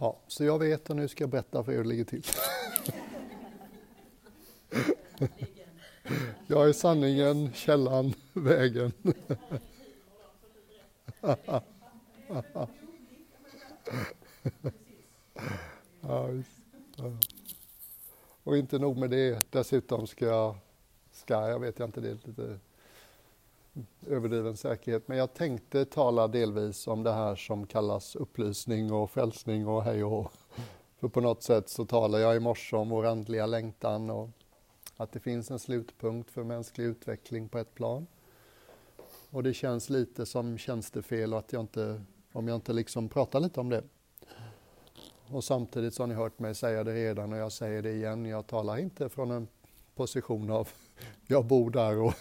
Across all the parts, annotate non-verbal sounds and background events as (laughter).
Ja, så jag vet och nu ska jag berätta för er hur det ligger till. (laughs) Jag är sanningen, källan, vägen. (laughs) Och inte nog med det, dessutom ska jag, ska jag vet jag inte, det är lite överdriven säkerhet, men jag tänkte tala delvis om det här som kallas upplysning och frälsning och hej och hå. För på något sätt så talar jag i morse om vår andliga längtan och att det finns en slutpunkt för mänsklig utveckling på ett plan. Och det känns lite som tjänstefel att jag inte, om jag inte liksom pratar lite om det. Och samtidigt så har ni hört mig säga det redan och jag säger det igen, jag talar inte från en position av jag bor där och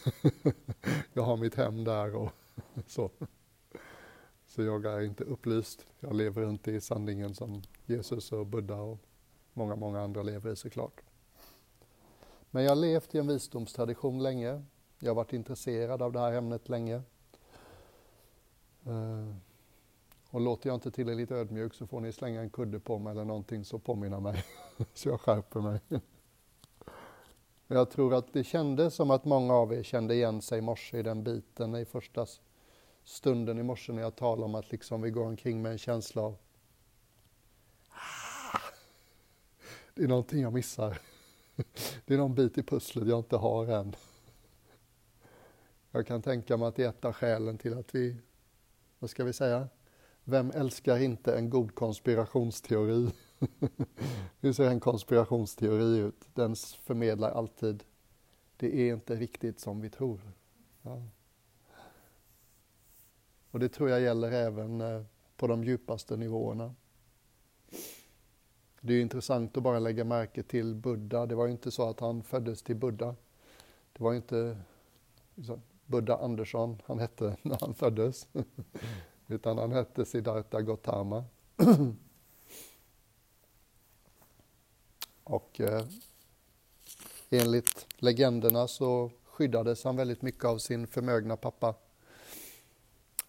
(laughs) jag har mitt hem där och (laughs) så. Så jag är inte upplyst. Jag lever inte i sanningen som Jesus och Buddha och många, många andra lever i såklart. Men jag har levt i en visdomstradition länge. Jag har varit intresserad av det här ämnet länge. Eh, och låter jag inte tillräckligt ödmjuk så får ni slänga en kudde på mig eller någonting så påminna mig, (laughs) så jag skärper mig. Jag tror att det kändes som att många av er kände igen sig i morse i den biten, i första stunden i morse när jag talade om att liksom vi går omkring med en känsla av ah, det är någonting jag missar. (laughs) Det är någon bit i pusslet jag inte har än. Jag kan tänka mig att det är ett av skälen till att vi, vad ska vi säga, vem älskar inte en god konspirationsteori? (laughs) Hur ser en konspirationsteori ut? Den förmedlar alltid, det är inte riktigt som vi tror. Ja. Och det tror jag gäller även eh, på de djupaste nivåerna. Det är intressant att bara lägga märke till Buddha. Det var ju inte så att han föddes till Buddha. Det var ju inte liksom, Buddha Andersson han hette (laughs) när han föddes. (laughs) Utan han hette Siddhartha Gautama. (clears throat) Och eh, enligt legenderna så skyddades han väldigt mycket av sin förmögna pappa.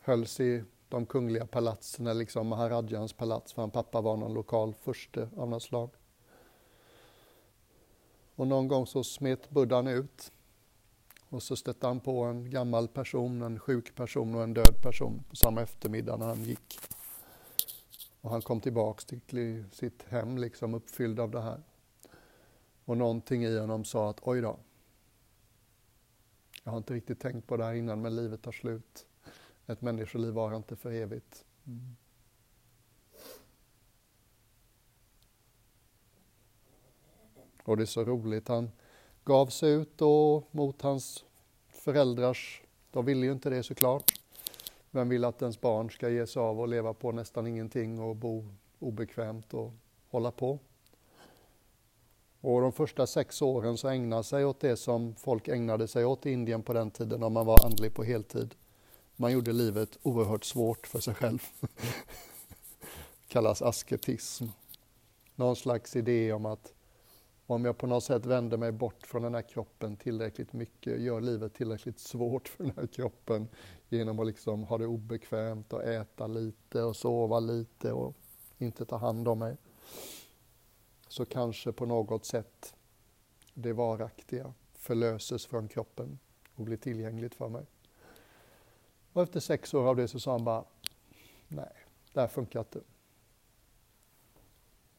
Hölls i de kungliga palatsen, eller liksom Maharadjans palats, för hans pappa var någon lokal furste av något slag. Och någon gång så smet buddhan ut och så stötte han på en gammal person, en sjuk person och en död person på samma eftermiddag när han gick. Och han kom tillbaks till sitt hem liksom uppfylld av det här. Och någonting i honom sa att oj då, jag har inte riktigt tänkt på det här innan men livet tar slut. Ett människoliv var inte för evigt. Mm. Och det är så roligt, han gav sig ut och mot hans föräldrars, de ville ju inte det såklart. Vem vill att ens barn ska ge sig av och leva på nästan ingenting och bo obekvämt och hålla på? Och de första sex åren så ägnade sig åt det som folk ägnade sig åt i Indien på den tiden om man var andlig på heltid. Man gjorde livet oerhört svårt för sig själv. (laughs) kallas asketism. Någon slags idé om att om jag på något sätt vänder mig bort från den här kroppen tillräckligt mycket, gör livet tillräckligt svårt för den här kroppen genom att liksom ha det obekvämt och äta lite och sova lite och inte ta hand om mig. Så kanske på något sätt det varaktiga förlöses från kroppen och blir tillgängligt för mig. Och efter sex år av det så sa han bara, nej, det här funkar inte.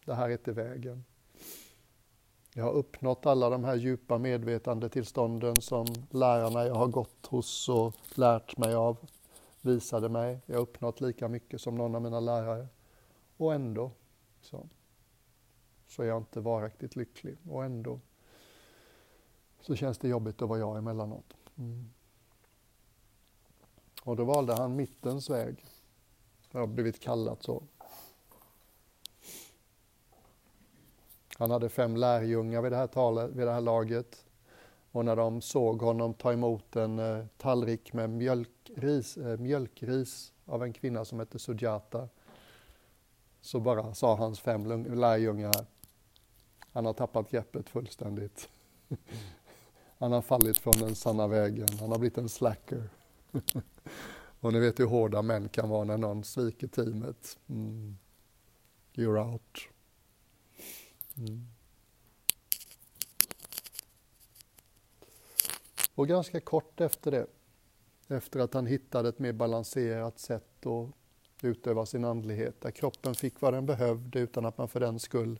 Det här är inte vägen. Jag har uppnått alla de här djupa medvetandetillstånden som lärarna jag har gått hos och lärt mig av visade mig. Jag har uppnått lika mycket som någon av mina lärare. Och ändå så, så är jag inte varaktigt lycklig. Och ändå så känns det jobbigt att vara jag emellanåt. Mm. Och då valde han mittens väg. Jag har blivit kallat så. Han hade fem lärjungar vid det här, talet, vid det här laget. Och när de såg honom ta emot en eh, tallrik med mjölkris, eh, mjölkris av en kvinna som hette Sujata så bara sa hans fem lärjungar han har tappat greppet fullständigt. (laughs) Han har fallit från den sanna vägen, han har blivit en slacker. (laughs) Och ni vet hur hårda män kan vara när någon sviker teamet. Mm. You're out. Mm. Och ganska kort efter det, efter att han hittade ett mer balanserat sätt att utöva sin andlighet, där kroppen fick vad den behövde utan att man för den skull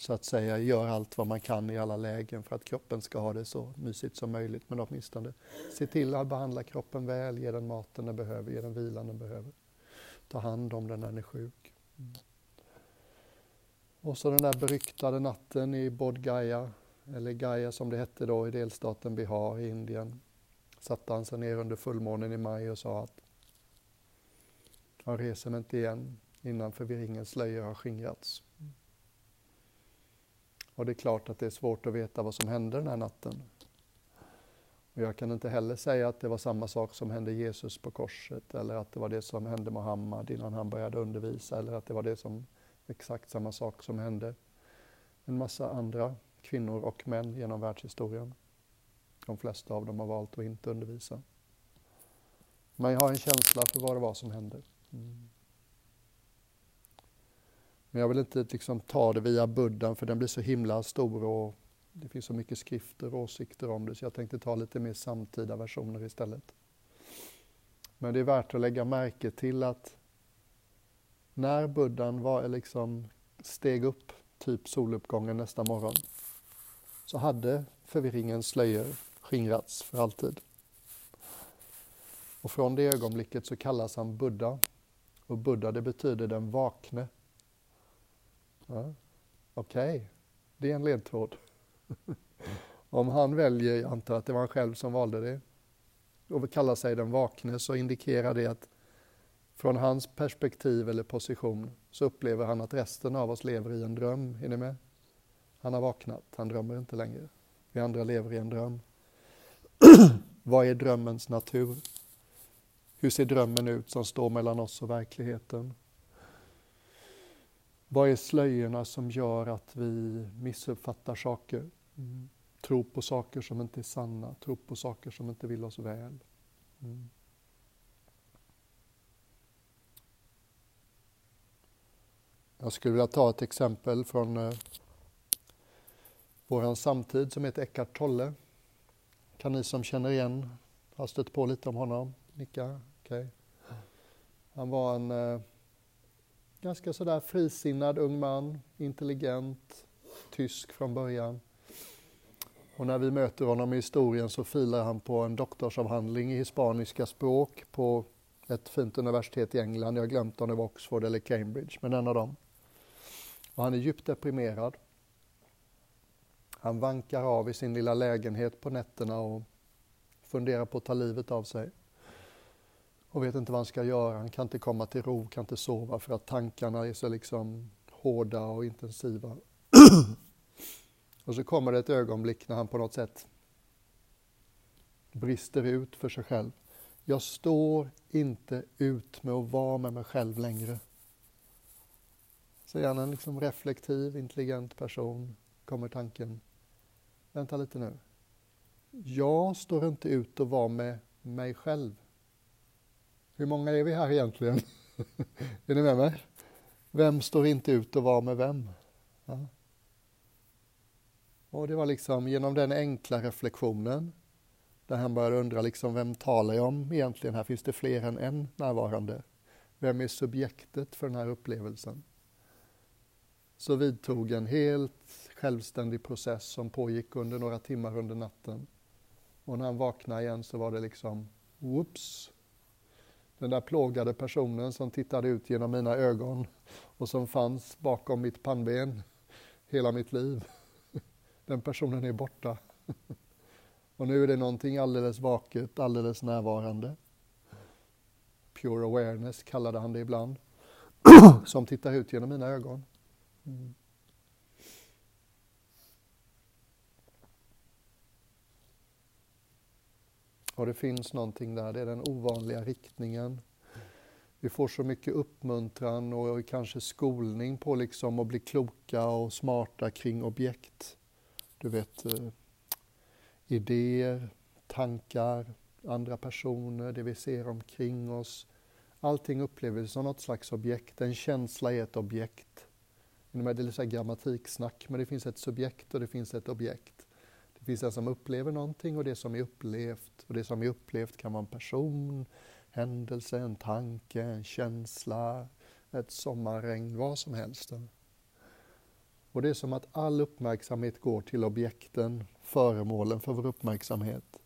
så att säga gör allt vad man kan i alla lägen för att kroppen ska ha det så mysigt som möjligt. Men åtminstone se till att behandla kroppen väl, ge den maten den behöver, ge den vilan den behöver. Ta hand om den när den är sjuk. Mm. Och så den där beryktade natten i Bodh Gaya, eller Gaya som det hette då i delstaten Bihar i Indien, satte han sig ner under fullmånen i maj och sa att jag reser mig inte igen innan förvirringens slöjor har skingrats. Och det är klart att det är svårt att veta vad som hände den här natten. Och jag kan inte heller säga att det var samma sak som hände Jesus på korset eller att det var det som hände Muhammad innan han började undervisa eller att det var det som exakt samma sak som hände en massa andra kvinnor och män genom världshistorien. De flesta av dem har valt att inte undervisa. Men jag har en känsla för vad det var som hände. Mm. Men jag vill inte liksom ta det via buddhan för den blir så himla stor och det finns så mycket skrifter och åsikter om det så jag tänkte ta lite mer samtida versioner istället. Men det är värt att lägga märke till att när buddhan var, liksom steg upp, typ soluppgången nästa morgon, så hade förvirringens slöjor skingrats för alltid. Och från det ögonblicket så kallas han Buddha. Och Buddha det betyder den vakne. Ja, Okej, okay. det är en ledtråd. (laughs) Om han väljer, jag antar att det var han själv som valde det, och kallar sig den vakne så indikerar det att från hans perspektiv eller position så upplever han att resten av oss lever i en dröm. Är ni med? Han har vaknat, han drömmer inte längre. Vi andra lever i en dröm. (clears throat) Vad är drömmens natur? Hur ser drömmen ut som står mellan oss och verkligheten? Vad är slöjorna som gör att vi missuppfattar saker? Mm. Tror på saker som inte är sanna, tror på saker som inte vill oss väl. Mm. Jag skulle vilja ta ett exempel från eh, vår samtid som heter Eckart Tolle. Kan ni som känner igen ha stött på lite om honom? Nicka? Okay. Han var en eh, ganska sådär frisinnad ung man, intelligent, tysk från början. Och när vi möter honom i historien så filar han på en doktorsavhandling i hispaniska språk på ett fint universitet i England. Jag har glömt om det var Oxford eller Cambridge, men en av dem. Och han är djupt deprimerad. Han vankar av i sin lilla lägenhet på nätterna och funderar på att ta livet av sig. Och vet inte vad han ska göra. Han kan inte komma till ro, kan inte sova för att tankarna är så liksom hårda och intensiva. (clears throat) och så kommer det ett ögonblick när han på något sätt brister ut för sig själv. Jag står inte ut med att vara med mig själv längre. Så är han en liksom reflektiv, intelligent person, kommer tanken, vänta lite nu. Jag står inte ut att vara med mig själv. Hur många är vi här egentligen? (laughs) är ni med mig? Vem står inte ut att vara med vem? Ja. Och det var liksom genom den enkla reflektionen där han började undra liksom, vem talar jag om egentligen? Här finns det fler än en närvarande. Vem är subjektet för den här upplevelsen? så vidtog en helt självständig process som pågick under några timmar under natten. Och när han vaknade igen så var det liksom, whoops! Den där plågade personen som tittade ut genom mina ögon och som fanns bakom mitt pannben hela mitt liv. (laughs) Den personen är borta. (laughs) Och nu är det någonting alldeles vaket, alldeles närvarande. Pure awareness kallade han det ibland. (clears throat) Som tittar ut genom mina ögon. Mm. Och det finns någonting där, det är den ovanliga riktningen. Vi får så mycket uppmuntran och kanske skolning på liksom att bli kloka och smarta kring objekt. Du vet, eh, idéer, tankar, andra personer, det vi ser omkring oss. Allting upplever vi som något slags objekt. En känsla är ett objekt. Det är lite grammatiksnack, men det finns ett subjekt och det finns ett objekt. Det finns den som upplever någonting och det som är upplevt. Och det som är upplevt kan vara en person, händelse, en tanke, en känsla, ett sommarregn, vad som helst. Och det är som att all uppmärksamhet går till objekten, föremålen för vår uppmärksamhet.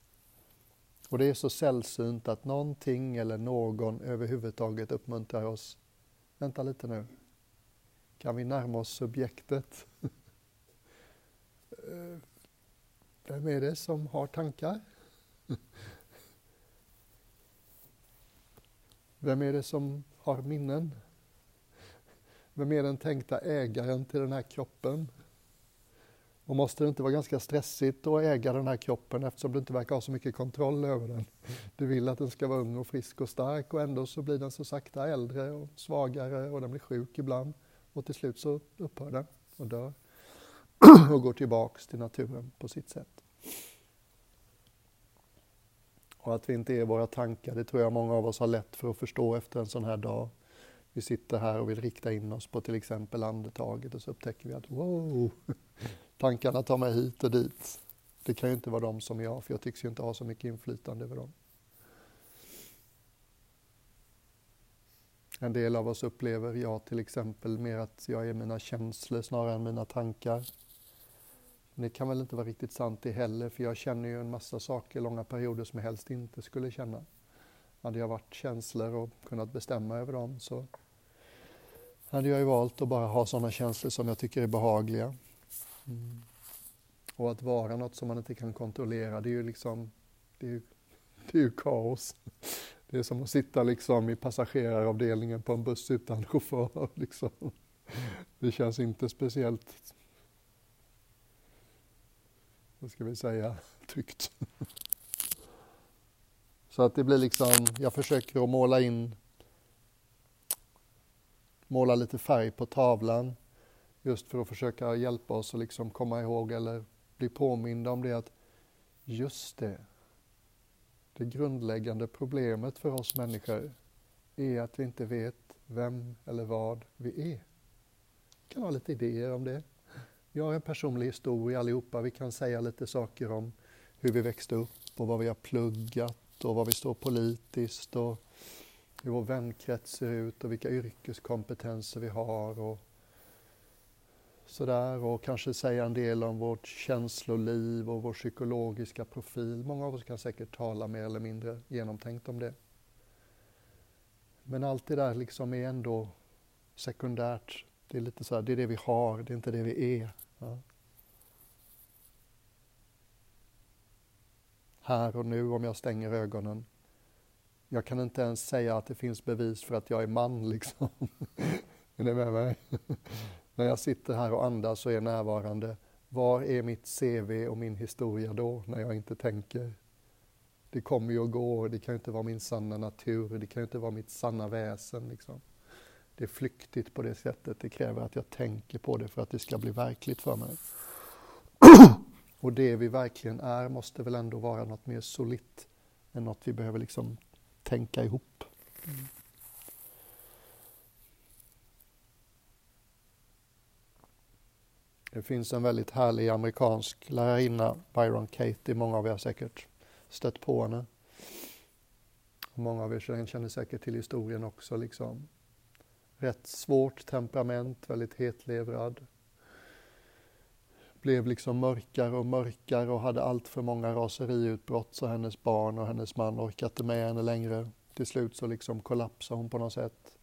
Och det är så sällsynt att någonting eller någon överhuvudtaget uppmuntrar oss. Vänta lite nu. Kan vi närma oss subjektet? (laughs) Eh, vem är det som har tankar? Vem är det som har minnen? Vem är den tänkta ägaren till den här kroppen? Och måste det inte vara ganska stressigt att äga den här kroppen eftersom du inte verkar ha så mycket kontroll över den? Du vill att den ska vara ung och frisk och stark och ändå så blir den så sakta äldre och svagare och den blir sjuk ibland. Och till slut så upphör den och dör och går tillbaks till naturen på sitt sätt. Och att vi inte är våra tankar, det tror jag många av oss har lätt för att förstå efter en sån här dag. Vi sitter här och vill rikta in oss på till exempel andetaget och så upptäcker vi att wow, (laughs) tankarna tar mig hit och dit. Det kan ju inte vara de som jag, för jag tycks ju inte ha så mycket inflytande över dem. En del av oss upplever, jag till exempel, mer att jag är mina känslor snarare än mina tankar. Men det kan väl inte vara riktigt sant det heller, för jag känner ju en massa saker långa perioder som jag helst inte skulle känna. Hade jag varit känslor och kunnat bestämma över dem så hade jag ju valt att bara ha sådana känslor som jag tycker är behagliga. Mm. Och att vara något som man inte kan kontrollera, det är ju liksom, det är ju, (laughs) det är ju kaos. Det är som att sitta liksom i passageraravdelningen på en buss utan (laughs) chaufför. Liksom. Det känns inte speciellt, vad ska vi säga, (laughs) tryggt. Så att det blir liksom, jag försöker att måla in måla lite färg på tavlan just för att försöka hjälpa oss att liksom komma ihåg eller bli påminda om det att just det, det grundläggande problemet för oss människor är att vi inte vet vem eller vad vi är. Vi kan ha lite idéer om det. Vi har en personlig historia allihopa. Vi kan säga lite saker om hur vi växte upp och vad vi har pluggat och vad vi står politiskt och hur vår vänkrets ser ut och vilka yrkeskompetenser vi har och sådär och kanske säga en del om vårt känsloliv och vår psykologiska profil. Många av oss kan säkert tala mer eller mindre genomtänkt om det. Men allt det där liksom är ändå sekundärt. Det är lite så här, det är det vi har, det är inte det vi är. Ja. Här och nu om jag stänger ögonen jag kan inte ens säga att det finns bevis för att jag är man liksom. (laughs) är ni med mig? (laughs) När jag sitter här och andas och är närvarande, var är mitt CV och min historia då, när jag inte tänker? Det kommer ju och går, det kan ju inte vara min sanna natur, det kan ju inte vara mitt sanna väsen. Liksom. Det är flyktigt på det sättet, det kräver att jag tänker på det för att det ska bli verkligt för mig. (clears throat) Och det vi verkligen är måste väl ändå vara något mer solitt än något vi behöver liksom tänka ihop. Mm. Det finns en väldigt härlig amerikansk lärarinna, Byron Katie, många av er har säkert stött på henne. Många av er känner säkert till historien också. Liksom. Rätt svårt temperament, väldigt hetlevrad, blev liksom mörkare och mörkare och hade allt för många raseriutbrott så hennes barn och hennes man orkade inte med henne längre. Till slut så liksom kollapsade hon på något sätt.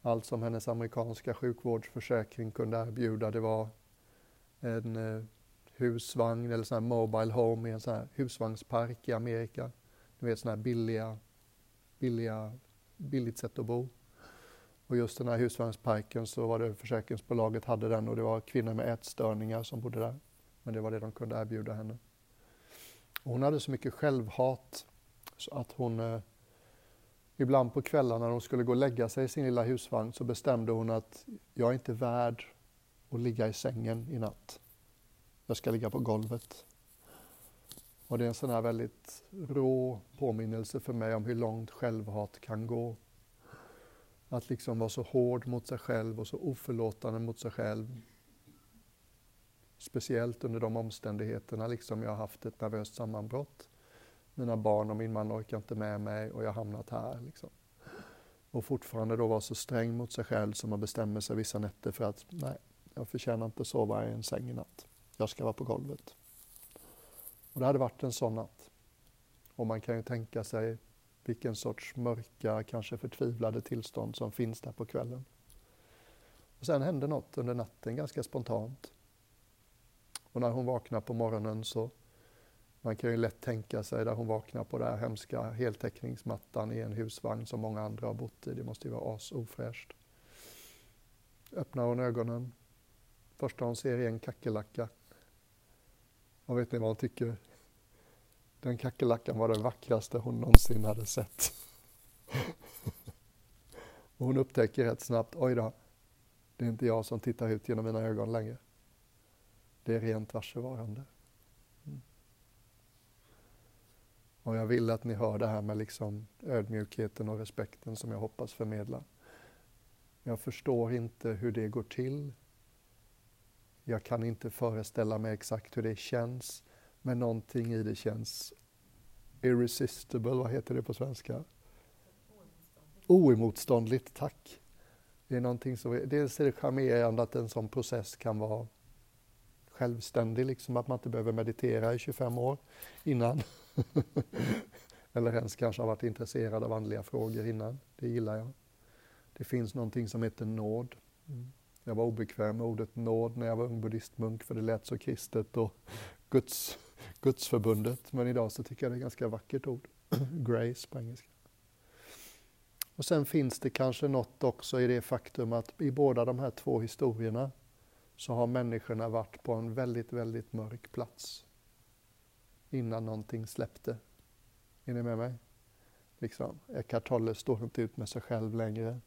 Allt som hennes amerikanska sjukvårdsförsäkring kunde erbjuda det var en eh, husvagn eller sån här mobile home i en sån här husvagnspark i Amerika. Du vet såna här billiga, billiga, billigt sätt att bo. Och just den här husvagnsparken så var det försäkringsbolaget hade den och det var kvinnor med ätstörningar som bodde där. Men det var det de kunde erbjuda henne. Och hon hade så mycket självhat så att hon eh, ibland på kvällarna när hon skulle gå och lägga sig i sin lilla husvagn så bestämde hon att jag är inte värd att ligga i sängen i natt. Jag ska ligga på golvet. Och det är en sån här väldigt rå påminnelse för mig om hur långt självhat kan gå. Att liksom vara så hård mot sig själv och så oförlåtande mot sig själv. Speciellt under de omständigheterna liksom jag har haft ett nervöst sammanbrott. Mina barn och min man orkar inte med mig och jag har hamnat här. Liksom. Och fortfarande då vara så sträng mot sig själv som man bestämmer sig vissa nätter för att nej, jag förtjänar inte sova i en säng i natt. Jag ska vara på golvet. Och det hade varit en sån natt. Och man kan ju tänka sig vilken sorts mörka, kanske förtvivlade tillstånd som finns där på kvällen. Och sen hände något under natten ganska spontant. Och när hon vaknar på morgonen så man kan ju lätt tänka sig där hon vaknar på den här hemska heltäckningsmattan i en husvagn som många andra har bott i. Det måste ju vara as ofräscht. Öppnar hon ögonen. Första hon ser är en kackerlacka. Och vet ni vad hon tycker? Den kackerlackan var den vackraste hon någonsin hade sett. (laughs) Och hon upptäcker rätt snabbt, oj då, det är inte jag som tittar ut genom mina ögon längre. Det är rent varsevarande. Mm. Och jag vill att ni hör det här med liksom ödmjukheten och respekten som jag hoppas förmedla. Jag förstår inte hur det går till. Jag kan inte föreställa mig exakt hur det känns. Men någonting i det känns irresistible, vad heter det på svenska? Oemotståndligt, tack. Det är någonting som, dels är det charmerande att en sån process kan vara självständig, liksom att man inte behöver meditera i 25 år innan. (laughs) Eller ens kanske har varit intresserad av andliga frågor innan. Det gillar jag. Det finns någonting som heter nåd. Mm. Jag var obekväm med ordet nåd när jag var ung buddhistmunk för det lät så kristet och Guds Gudsförbundet, men idag så tycker jag det är ett ganska vackert ord. (clears throat) Grace på engelska. Och sen finns det kanske något också i det faktum att i båda de här två historierna så har människorna varit på en väldigt, väldigt mörk plats innan någonting släppte. Är ni med mig? Liksom, Eckhart Tolle står inte ut med sig själv längre.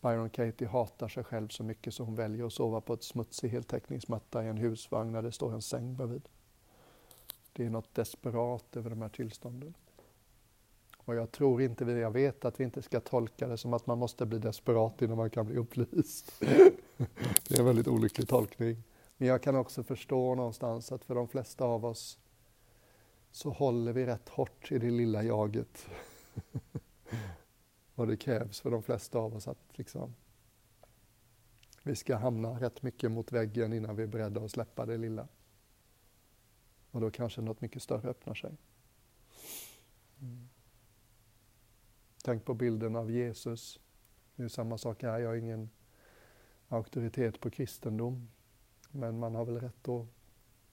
Byron Katie hatar sig själv så mycket så hon väljer att sova på ett smutsig heltäckningsmatta i en husvagn där det står en säng bredvid. Det är något desperat över de här tillstånden. Och jag tror inte, jag vet att vi inte ska tolka det som att man måste bli desperat innan man kan bli upplyst. (laughs) det är en väldigt olycklig tolkning. Men jag kan också förstå någonstans att för de flesta av oss så håller vi rätt hårt i det lilla jaget. (laughs) och det krävs för de flesta av oss att liksom, vi ska hamna rätt mycket mot väggen innan vi är beredda att släppa det lilla. Och då kanske något mycket större öppnar sig. Mm. Tänk på bilden av Jesus. Det är samma sak här, jag är ingen auktoritet på kristendom. Men man har väl rätt att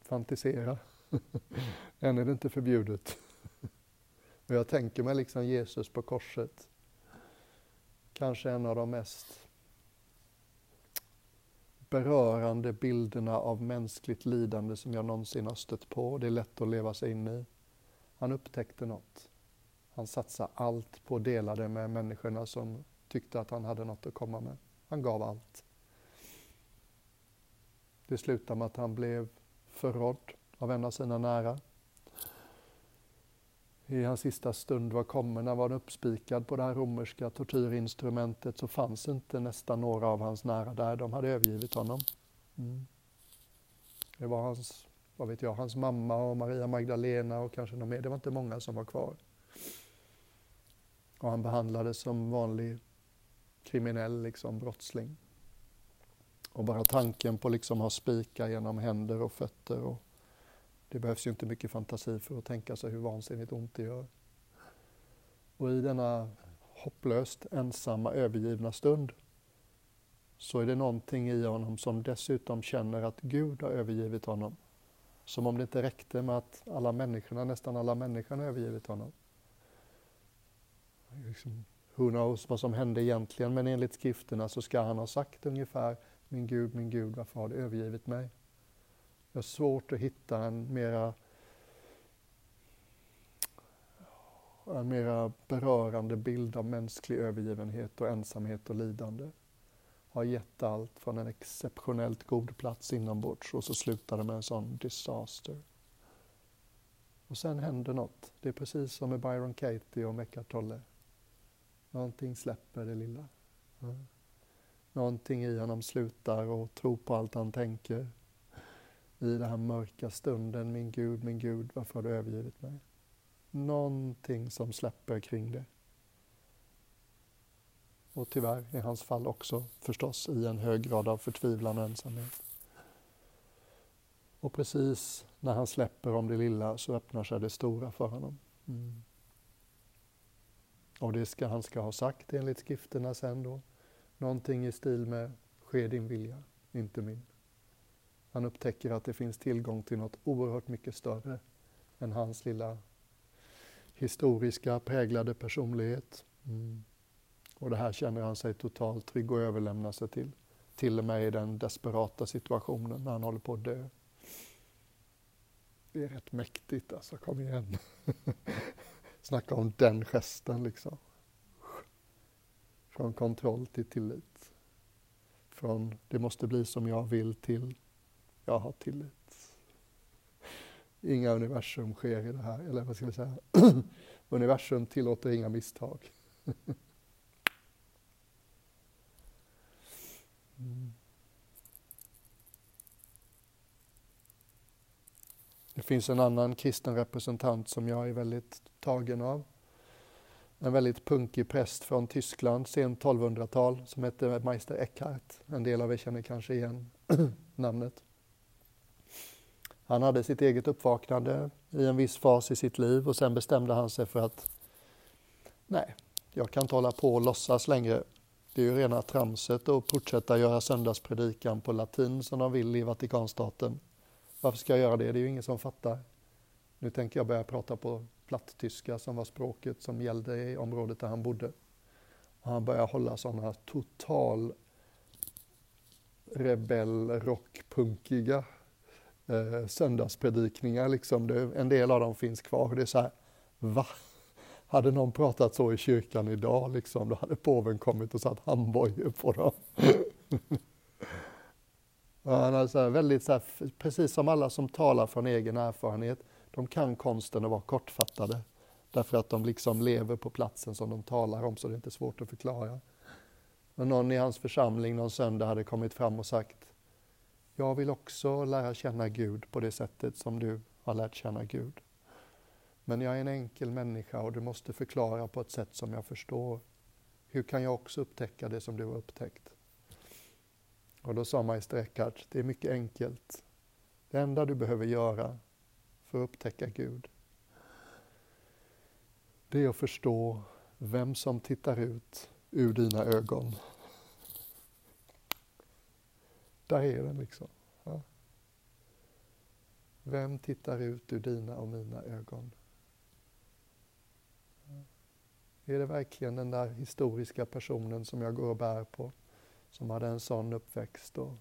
fantisera. (laughs) Än är det inte förbjudet. (laughs) Och jag tänker mig liksom Jesus på korset. Kanske en av de mest berörande bilderna av mänskligt lidande som jag någonsin har stött på. Det är lätt att leva sig in i. Han upptäckte något. Han satsade allt på att dela det med människorna som tyckte att han hade något att komma med. Han gav allt. Det slutade med att han blev förrådd av en av sina nära i hans sista stund var kommen, när han var uppspikad på det här romerska tortyrinstrumentet så fanns inte nästan några av hans nära där, de hade övergivit honom. Mm. Det var hans, vad vet jag, hans mamma och Maria Magdalena och kanske någon mer, det var inte många som var kvar. Och han behandlades som vanlig kriminell liksom, brottsling. Och bara tanken på liksom ha spikar genom händer och fötter och det behövs ju inte mycket fantasi för att tänka sig hur vansinnigt ont det gör. Och i denna hopplöst ensamma, övergivna stund så är det någonting i honom som dessutom känner att Gud har övergivit honom. Som om det inte räckte med att alla människorna, nästan alla människorna har övergivit honom. Liksom, who knows vad som hände egentligen, men enligt skrifterna så ska han ha sagt ungefär Min Gud, min Gud, varför har du övergivit mig? Jag har svårt att hitta en mera, en mera berörande bild av mänsklig övergivenhet och ensamhet och lidande. Har gett allt från en exceptionellt god plats inombords och så slutar det med en sån disaster. Och sen händer något. Det är precis som med Byron Katie och Mecca Tolle. Någonting släpper det lilla. Mm. Någonting i honom slutar och tro på allt han tänker. I den här mörka stunden, min Gud, min Gud, varför har du övergivit mig? Någonting som släpper kring det. Och tyvärr i hans fall också förstås i en hög grad av förtvivlan och ensamhet. Och precis när han släpper om det lilla så öppnar sig det stora för honom. Mm. Och det ska han ska ha sagt enligt skrifterna sen då. Någonting i stil med ske din vilja, inte min. Han upptäcker att det finns tillgång till något oerhört mycket större än hans lilla historiska präglade personlighet. Mm. Och det här känner han sig totalt trygg och överlämnar sig till. Till och med i den desperata situationen när han håller på att dö. Det är rätt mäktigt alltså, kom igen. (laughs) Snacka om den gesten liksom. Från kontroll till tillit. Från det måste bli som jag vill till jag har tillit. Inga universum sker i det här, eller vad ska vi säga? (clears throat) universum tillåter inga misstag. mm. Det finns en annan kristen representant som jag är väldigt tagen av. En väldigt punkig präst från Tyskland, sent 1200-tal, som hette Meister Eckhart. En del av er känner kanske igen (clears throat) namnet. Han hade sitt eget uppvaknande i en viss fas i sitt liv och sen bestämde han sig för att nej, jag kan inte hålla på och låtsas längre. Det är ju rena tramset att fortsätta göra söndagspredikan på latin som de vill i Vatikanstaten. Varför ska jag göra det? Det är ju ingen som fattar. Nu tänker jag börja prata på platttyska som var språket som gällde i området där han bodde. Och han började hålla sådana total rebell rockpunkiga eh, söndagspredikningar. Liksom. Det, en del av dem finns kvar. Det är så här, va? Hade någon pratat så i kyrkan idag, liksom, då hade påven kommit och satt handbojor på dem. (laughs) Han är så väldigt så här, precis som alla som talar från egen erfarenhet, de kan konsten att vara kortfattade. Därför att de liksom lever på platsen som de talar om, så det är inte svårt att förklara. Men någon i hans församling någon söndag hade kommit fram och sagt jag vill också lära känna Gud på det sättet som du har lärt känna Gud. Men jag är en enkel människa och du måste förklara på ett sätt som jag förstår. Hur kan jag också upptäcka det som du har upptäckt? Och då sa Meister Eckhart, det är mycket enkelt. Det enda du behöver göra för att upptäcka Gud, det är att förstå vem som tittar ut ur dina ögon. Där är den liksom. Ja. Vem tittar ut ur dina och mina ögon? Är det verkligen den där historiska personen som jag går och bär på? som hade en sån uppväxt och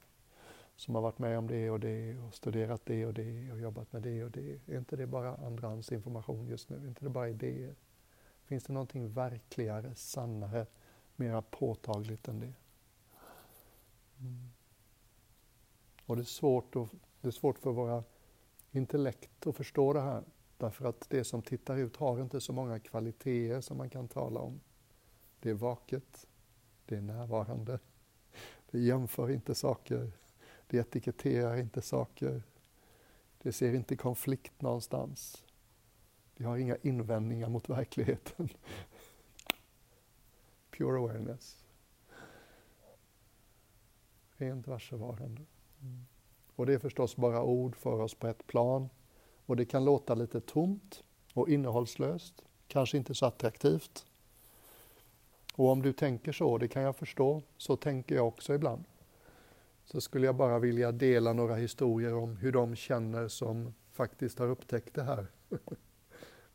som har varit med om det och det och studerat det och det och jobbat med det och det. Är inte det bara andrahandsinformation just nu? Är inte det bara idéer? Finns det någonting verkligare, sannare, mera påtagligt än det? Mm. Och det är, svårt att, det är svårt för våra intellekt att förstå det här. Därför att det som tittar ut har inte så många kvaliteter som man kan tala om. Det är vaket, det är närvarande, det jämför inte saker, det etiketterar inte saker, det ser inte konflikt någonstans. Det har inga invändningar mot verkligheten. (laughs) Pure awareness. Rent varsevarande. Och det är förstås bara ord för oss på ett plan. Och det kan låta lite tomt och innehållslöst, kanske inte så attraktivt. Och om du tänker så, det kan jag förstå, så tänker jag också ibland. Så skulle jag bara vilja dela några historier om hur de känner som faktiskt har upptäckt det här. (laughs)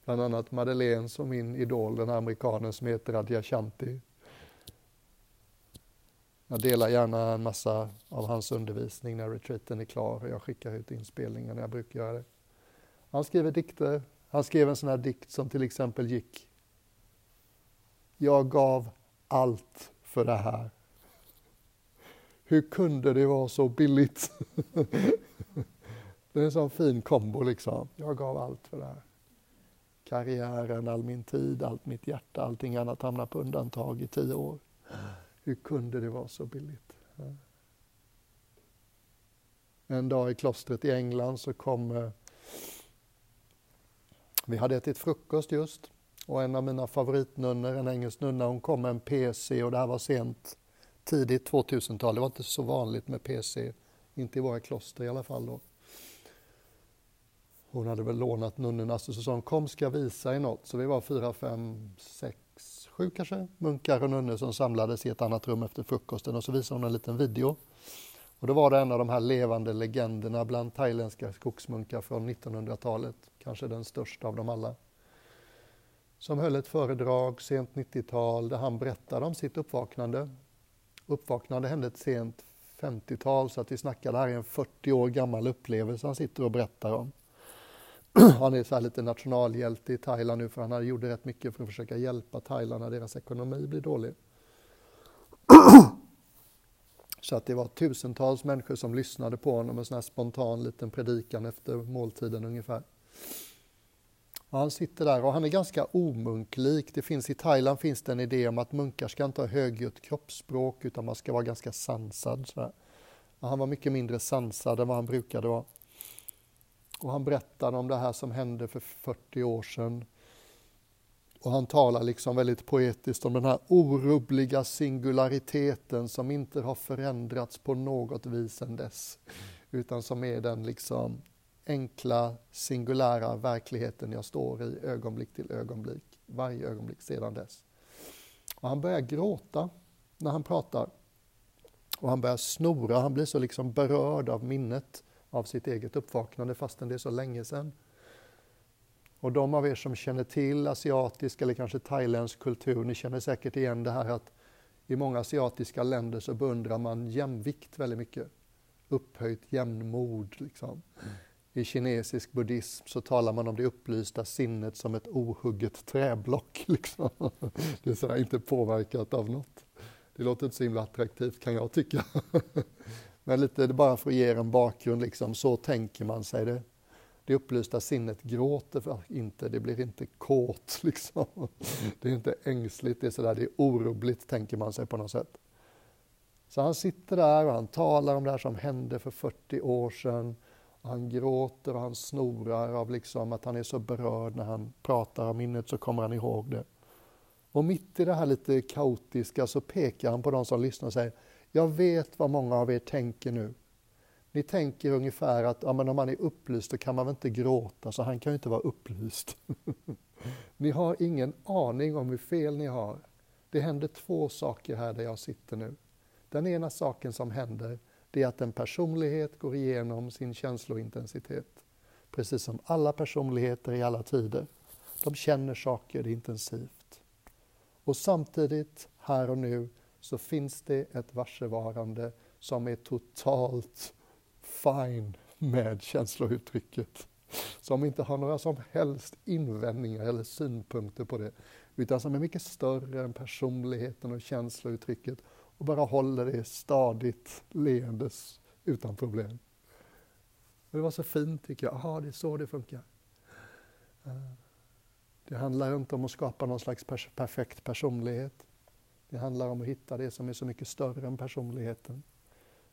Bland annat Madeleine som min idol, den amerikanen som heter Adyashanti. Jag delar gärna en massa av hans undervisning när retreaten är klar. och Jag skickar ut inspelningar när jag brukar göra det. Han skriver dikter. Han skrev en sån här dikt som till exempel gick jag gav allt för det här. Hur kunde det vara så billigt? (laughs) Det är en sån fin kombo liksom. Jag gav allt för det här. Karriären, all min tid, allt mitt hjärta, allting annat hamnar på undantag i tio år. Hur kunde det vara så billigt? En dag i klostret i England så kom... Eh, vi hade ätit frukost just och en av mina favoritnunnor, en engelsk nunna, hon kom med en PC och det här var sent, tidigt 2000-tal. Det var inte så vanligt med PC, inte i våra kloster i alla fall då. Hon hade väl lånat nunnornas och så sa hon, kom ska jag visa er något. Så vi var fyra, fem, sex, sju kanske munkar och nunnor som samlades i ett annat rum efter frukosten och så visade hon en liten video. Och då var det en av de här levande legenderna bland thailändska skogsmunkar från 1900-talet, kanske den största av dem alla som höll ett föredrag sent 90-tal där han berättade om sitt uppvaknande. Uppvaknande hände ett sent 50-tal så att vi snackar, det här är en 40 år gammal upplevelse han sitter och berättar om. (clears throat) Han är så lite nationalhjälte i Thailand nu för han gjorde rätt mycket för att försöka hjälpa Thailand när deras ekonomi blir dålig. (clears throat) Så att det var tusentals människor som lyssnade på honom, en sån här spontan liten predikan efter måltiden ungefär. Och han sitter där och han är ganska omunklik. Det finns, I Thailand finns det en idé om att munkar ska inte ha högljutt kroppsspråk utan man ska vara ganska sansad. Så han var mycket mindre sansad än vad han brukade vara. Och han berättar om det här som hände för 40 år sedan. Och han talar liksom väldigt poetiskt om den här orubbliga singulariteten som inte har förändrats på något vis sedan dess. Utan som är den liksom enkla, singulära verkligheten jag står i ögonblick till ögonblick, varje ögonblick sedan dess. Och han börjar gråta när han pratar. Och han börjar snora, han blir så liksom berörd av minnet av sitt eget uppvaknande fastän det är så länge sedan. Och de av er som känner till asiatisk eller kanske thailändsk kultur, ni känner säkert igen det här att i många asiatiska länder så beundrar man jämvikt väldigt mycket. Upphöjt jämnmod. Liksom. Mm. I kinesisk buddhism så talar man om det upplysta sinnet som ett ohugget träblock. (laughs) Liksom. Det är så inte påverkat av något. Det låter inte så himla attraktivt kan jag tycka. (laughs) Men lite bara för att ge er en bakgrund, liksom, så tänker man sig det. Det upplysta sinnet gråter för inte, det blir inte kåt. (laughs) Liksom. Det är inte ängsligt, det är, sådär, det är orubbligt tänker man sig på något sätt. Så han sitter där och han talar om det här som hände för 40 år sedan han gråter och han snorar av liksom att han är så berörd när han pratar om minnet så kommer han ihåg det. Och mitt i det här lite kaotiska så pekar han på de som lyssnar och säger jag vet vad många av er tänker nu. Ni tänker ungefär att ja, men om man är upplyst då kan man väl inte gråta så han kan ju inte vara upplyst. (laughs) ni har ingen aning om hur fel ni har. Det händer två saker här där jag sitter nu. Den ena saken som händer det är att en personlighet går igenom sin känslointensitet. Precis som alla personligheter i alla tider. De känner saker intensivt. Och samtidigt, här och nu, så finns det ett varsevarande som är totalt fine med känslouttrycket. Som inte har några som helst invändningar eller synpunkter på det. Utan som är mycket större än personligheten och känslouttrycket och bara håller det stadigt leendes utan problem. Och det var så fint tycker jag. Jaha, det är så det funkar. Eh, det handlar inte om att skapa någon slags perfekt personlighet. Det handlar om att hitta det som är så mycket större än personligheten.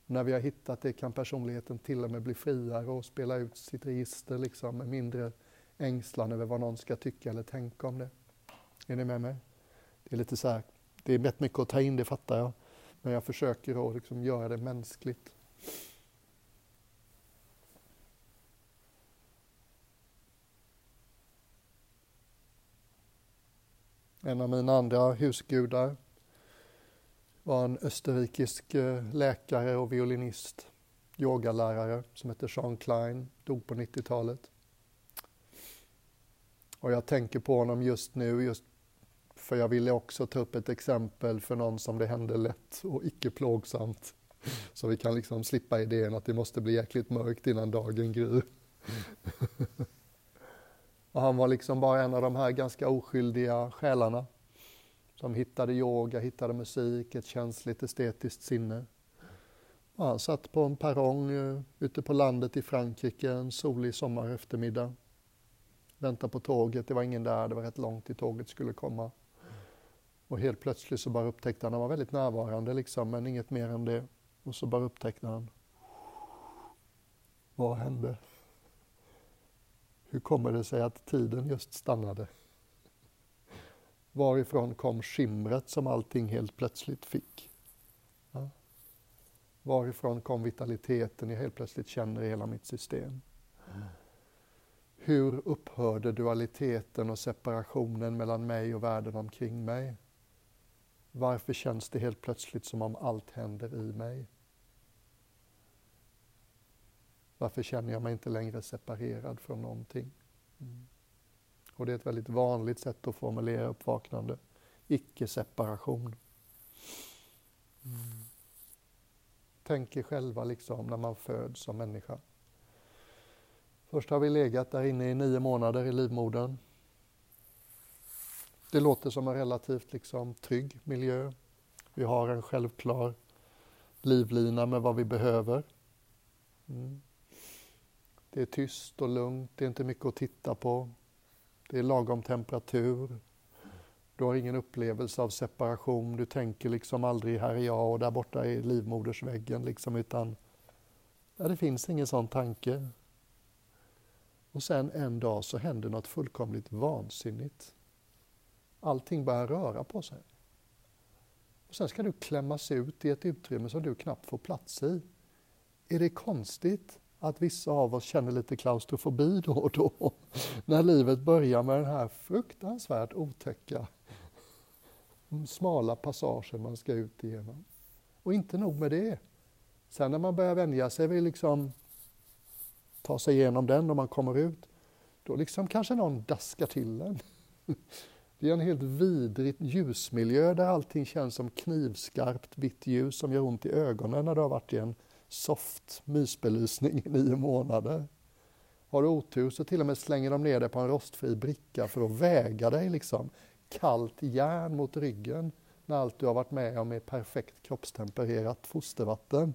när vi har hittat det kan personligheten till och med bli friare och spela ut sitt register liksom med mindre ängslan över vad någon ska tycka eller tänka om det. Är ni med mig? Det är lite så här, det är rätt mycket att ta in, det fattar jag. Men jag försöker att liksom göra det mänskligt. En av mina andra husgudar var en österrikisk eh, läkare och violinist, yogalärare som hette Jean Klein, dog på 90-talet. Och jag tänker på honom just nu, just för jag ville också ta upp ett exempel för någon som det hände lätt och icke plågsamt. Så vi kan liksom slippa idén att det måste bli jäkligt mörkt innan dagen gryr. (laughs) och han var liksom bara en av de här ganska oskyldiga själarna som hittade yoga, hittade musik, ett känsligt estetiskt sinne. Och han satt på en perrong eh, ute på landet i Frankrike en solig sommar eftermiddag. Väntade på tåget, det var ingen där, det var rätt långt till tåget skulle komma. Och helt plötsligt så bara upptäckte han, han var väldigt närvarande liksom, men inget mer än det. Och så bara upptäckte han, vad hände? Hur kommer det sig att tiden just stannade? Varifrån kom skimret som allting helt plötsligt fick? Ja. Varifrån kom vitaliteten jag helt plötsligt känner i hela mitt system? Hur upphörde dualiteten och separationen mellan mig och världen omkring mig? Varför känns det helt plötsligt som om allt händer i mig? Varför känner jag mig inte längre separerad från någonting? Mm. Och det är ett väldigt vanligt sätt att formulera uppvaknande. Icke-separation. Mm. Tänk er själva liksom när man föds som människa. Först har vi legat där inne i nio månader i livmodern. Det låter som en relativt liksom, trygg miljö. Vi har en självklar livlina med vad vi behöver. Mm. Det är tyst och lugnt, det är inte mycket att titta på. Det är lagom temperatur. Du har ingen upplevelse av separation, du tänker liksom aldrig här är jag och där borta är livmodersväggen liksom, utan ja, det finns ingen sån tanke. Och sen en dag så händer något fullkomligt vansinnigt. Allting börjar röra på sig. Och sen ska du klämmas ut i ett utrymme som du knappt får plats i. Är det konstigt att vissa av oss känner lite klaustrofobi då och då? När livet börjar med den här fruktansvärt otäcka smala passagen man ska ut igenom. Och inte nog med det. Sen när man börjar vänja sig vid liksom ta sig igenom den och man kommer ut, då liksom kanske någon daskar till en. Det är en helt vidrig ljusmiljö där allting känns som knivskarpt vitt ljus som gör ont i ögonen när du har varit i en soft mysbelysning i nio månader. Har du otur så till och med slänger de ner dig på en rostfri bricka för att väga dig liksom. Kallt järn mot ryggen när allt du har varit med om är perfekt kroppstempererat fostervatten.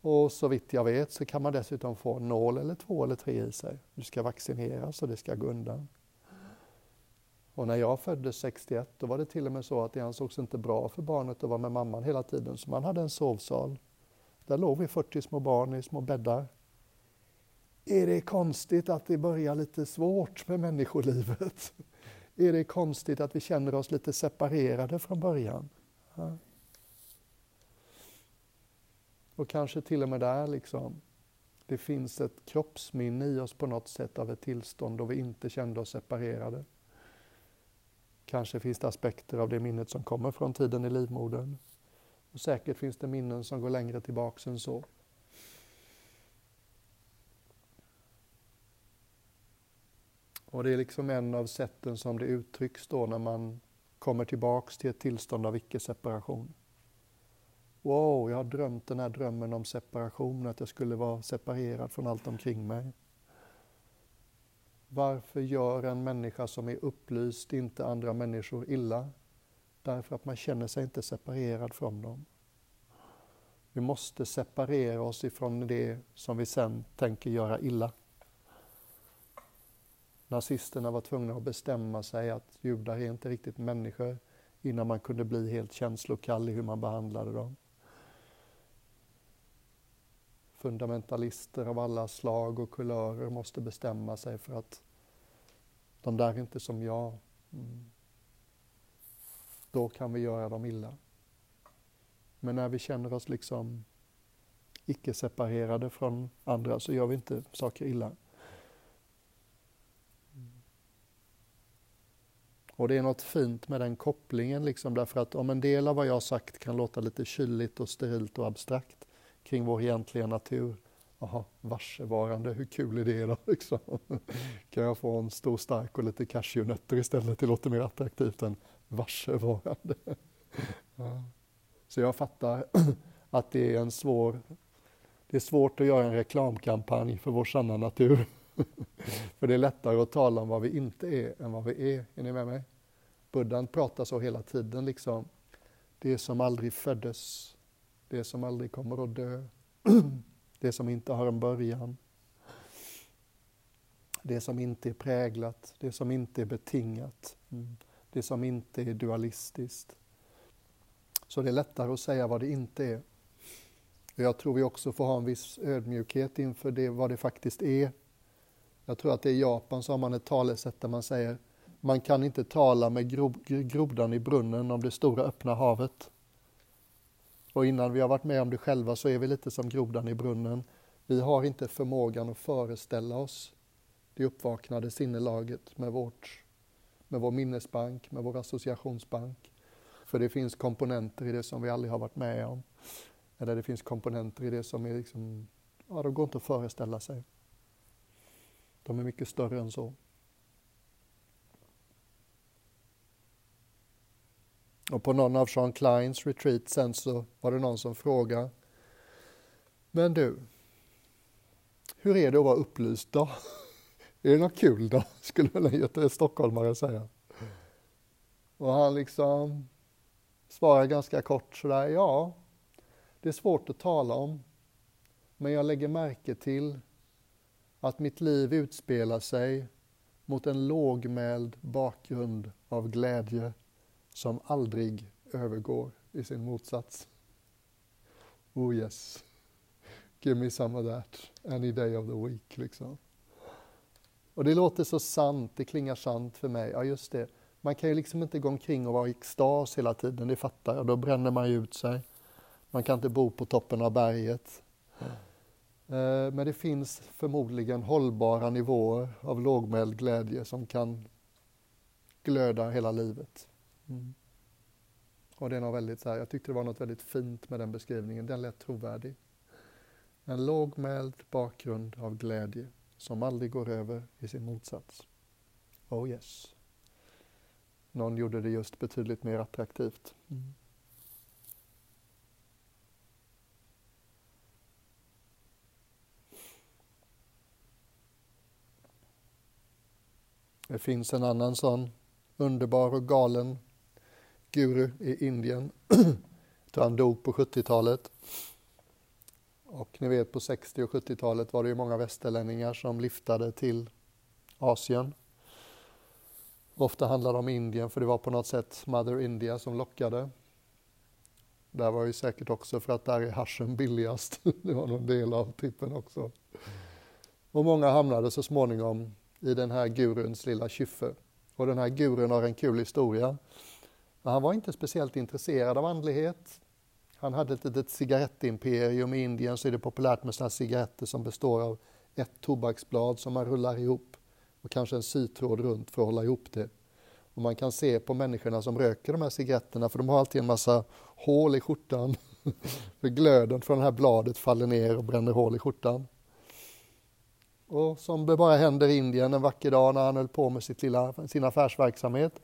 Och så vitt jag vet så kan man dessutom få en nål eller två eller tre i sig. Du ska vaccineras och det ska gå undan. Och när jag föddes 61 då var det till och med så att det ansågs inte bra för barnet att vara med mamman hela tiden så man hade en sovsal. Där låg vi 40 små barn i små bäddar. Är det konstigt att det börjar lite svårt med människolivet? (laughs) Är det konstigt att vi känner oss lite separerade från början? Ja. Och kanske till och med där liksom, det finns ett kroppsminne i oss på något sätt av ett tillstånd då vi inte kände oss separerade. Kanske finns det aspekter av det minnet som kommer från tiden i livmodern. Och säkert finns det minnen som går längre tillbaks än så. Och det är liksom en av sätten som det uttrycks då när man kommer tillbaks till ett tillstånd av icke-separation. Wow, jag har drömt den här drömmen om separation, att jag skulle vara separerad från allt omkring mig. Varför gör en människa som är upplyst inte andra människor illa? Därför att man känner sig inte separerad från dem. Vi måste separera oss ifrån det som vi sen tänker göra illa. Nazisterna var tvungna att bestämma sig att judar är inte riktigt människor innan man kunde bli helt känslokall i hur man behandlade dem. Fundamentalister av alla slag och kulörer måste bestämma sig för att de där är inte som jag. Mm. Då kan vi göra dem illa. Men när vi känner oss liksom icke-separerade från andra så gör vi inte saker illa. Och det är något fint med den kopplingen, liksom, därför att om en del av vad jag sagt kan låta lite kyligt och sterilt och abstrakt kring vår egentliga natur. Jaha, varsevarande, hur kul är det då? (laughs) Liksom? Kan jag få en stor stark och lite cashewnötter istället? Det låter mer attraktivt än varsevarande. (laughs) Ja. Så jag fattar (clears throat) att det är en svår det är svårt att göra en reklamkampanj för vår sanna natur. (laughs) för det är lättare att tala om vad vi inte är än vad vi är. Är ni med mig? Buddhan pratar så hela tiden liksom. Det som aldrig föddes, det som aldrig kommer att dö, (clears throat) det som inte har en början. Det som inte är präglat, det som inte är betingat. Mm. det som inte är dualistiskt. Så det är lättare att säga vad det inte är. Jag tror vi också får ha en viss ödmjukhet inför det, vad det faktiskt är. Jag tror att det är i Japan så har man ett talesätt där man säger man kan inte tala med grodan i brunnen om det stora öppna havet. Och innan vi har varit med om det själva så är vi lite som grodan i brunnen. Vi har inte förmågan att föreställa oss det uppvaknade sinnelaget med, vårt, med vår minnesbank, med vår associationsbank. För det finns komponenter i det som vi aldrig har varit med om. Eller det finns komponenter i det som är liksom, ja, de går inte att föreställa sig. De är mycket större än så. Och på någon av Sean Kleins retreat sen så var det någon som frågade Men du, hur är det att vara upplyst då? (laughs) är det något kul då? (laughs) Skulle väl en stockholmare säga. Och han liksom svarar ganska kort sådär, ja, det är svårt att tala om, men jag lägger märke till att mitt liv utspelar sig mot en lågmäld bakgrund av glädje som aldrig övergår i sin motsats. Oh yes, give me some of that any day of the week. Liksom. Och det låter så sant, det klingar sant för mig. Ja, just det. Man kan ju liksom inte gå omkring och vara i extas hela tiden, det fattar jag. Då bränner man ju ut sig. Man kan inte bo på toppen av berget. Eh, men det finns förmodligen hållbara nivåer av lågmäld glädje som kan glöda hela livet. Mm. Och det är något väldigt så här, jag tyckte det var något väldigt fint med den beskrivningen, den lät trovärdig. En lågmäld bakgrund av glädje som aldrig går över i sin motsats. Oh yes. Någon gjorde det just betydligt mer attraktivt. Mm. Det finns en annan sån underbar och galen guru i Indien. (clears throat) han dog på 70-talet. Och ni vet på 60 och 70-talet var det ju många västerlänningar som liftade till Asien. Ofta handlade det om Indien för det var på något sätt Mother India som lockade. Där var ju säkert också för att där är haschen billigast. (laughs) det var någon del av tippen också. Och många hamnade så småningom i den här guruns lilla kyffe. Och den här gurun har en kul historia. Han var inte speciellt intresserad av andlighet. Han hade ett litet cigarettimperium i Indien så är det populärt med sådana cigaretter som består av ett tobaksblad som man rullar ihop och kanske en sytråd runt för att hålla ihop det. Och man kan se på människorna som röker de här cigaretterna för de har alltid en massa hål i skjortan. (laughs) för glöden från det här bladet faller ner och bränner hål i skjortan. Och som det bara händer i Indien en vacker dag när han höll på med sitt lilla, sin affärsverksamhet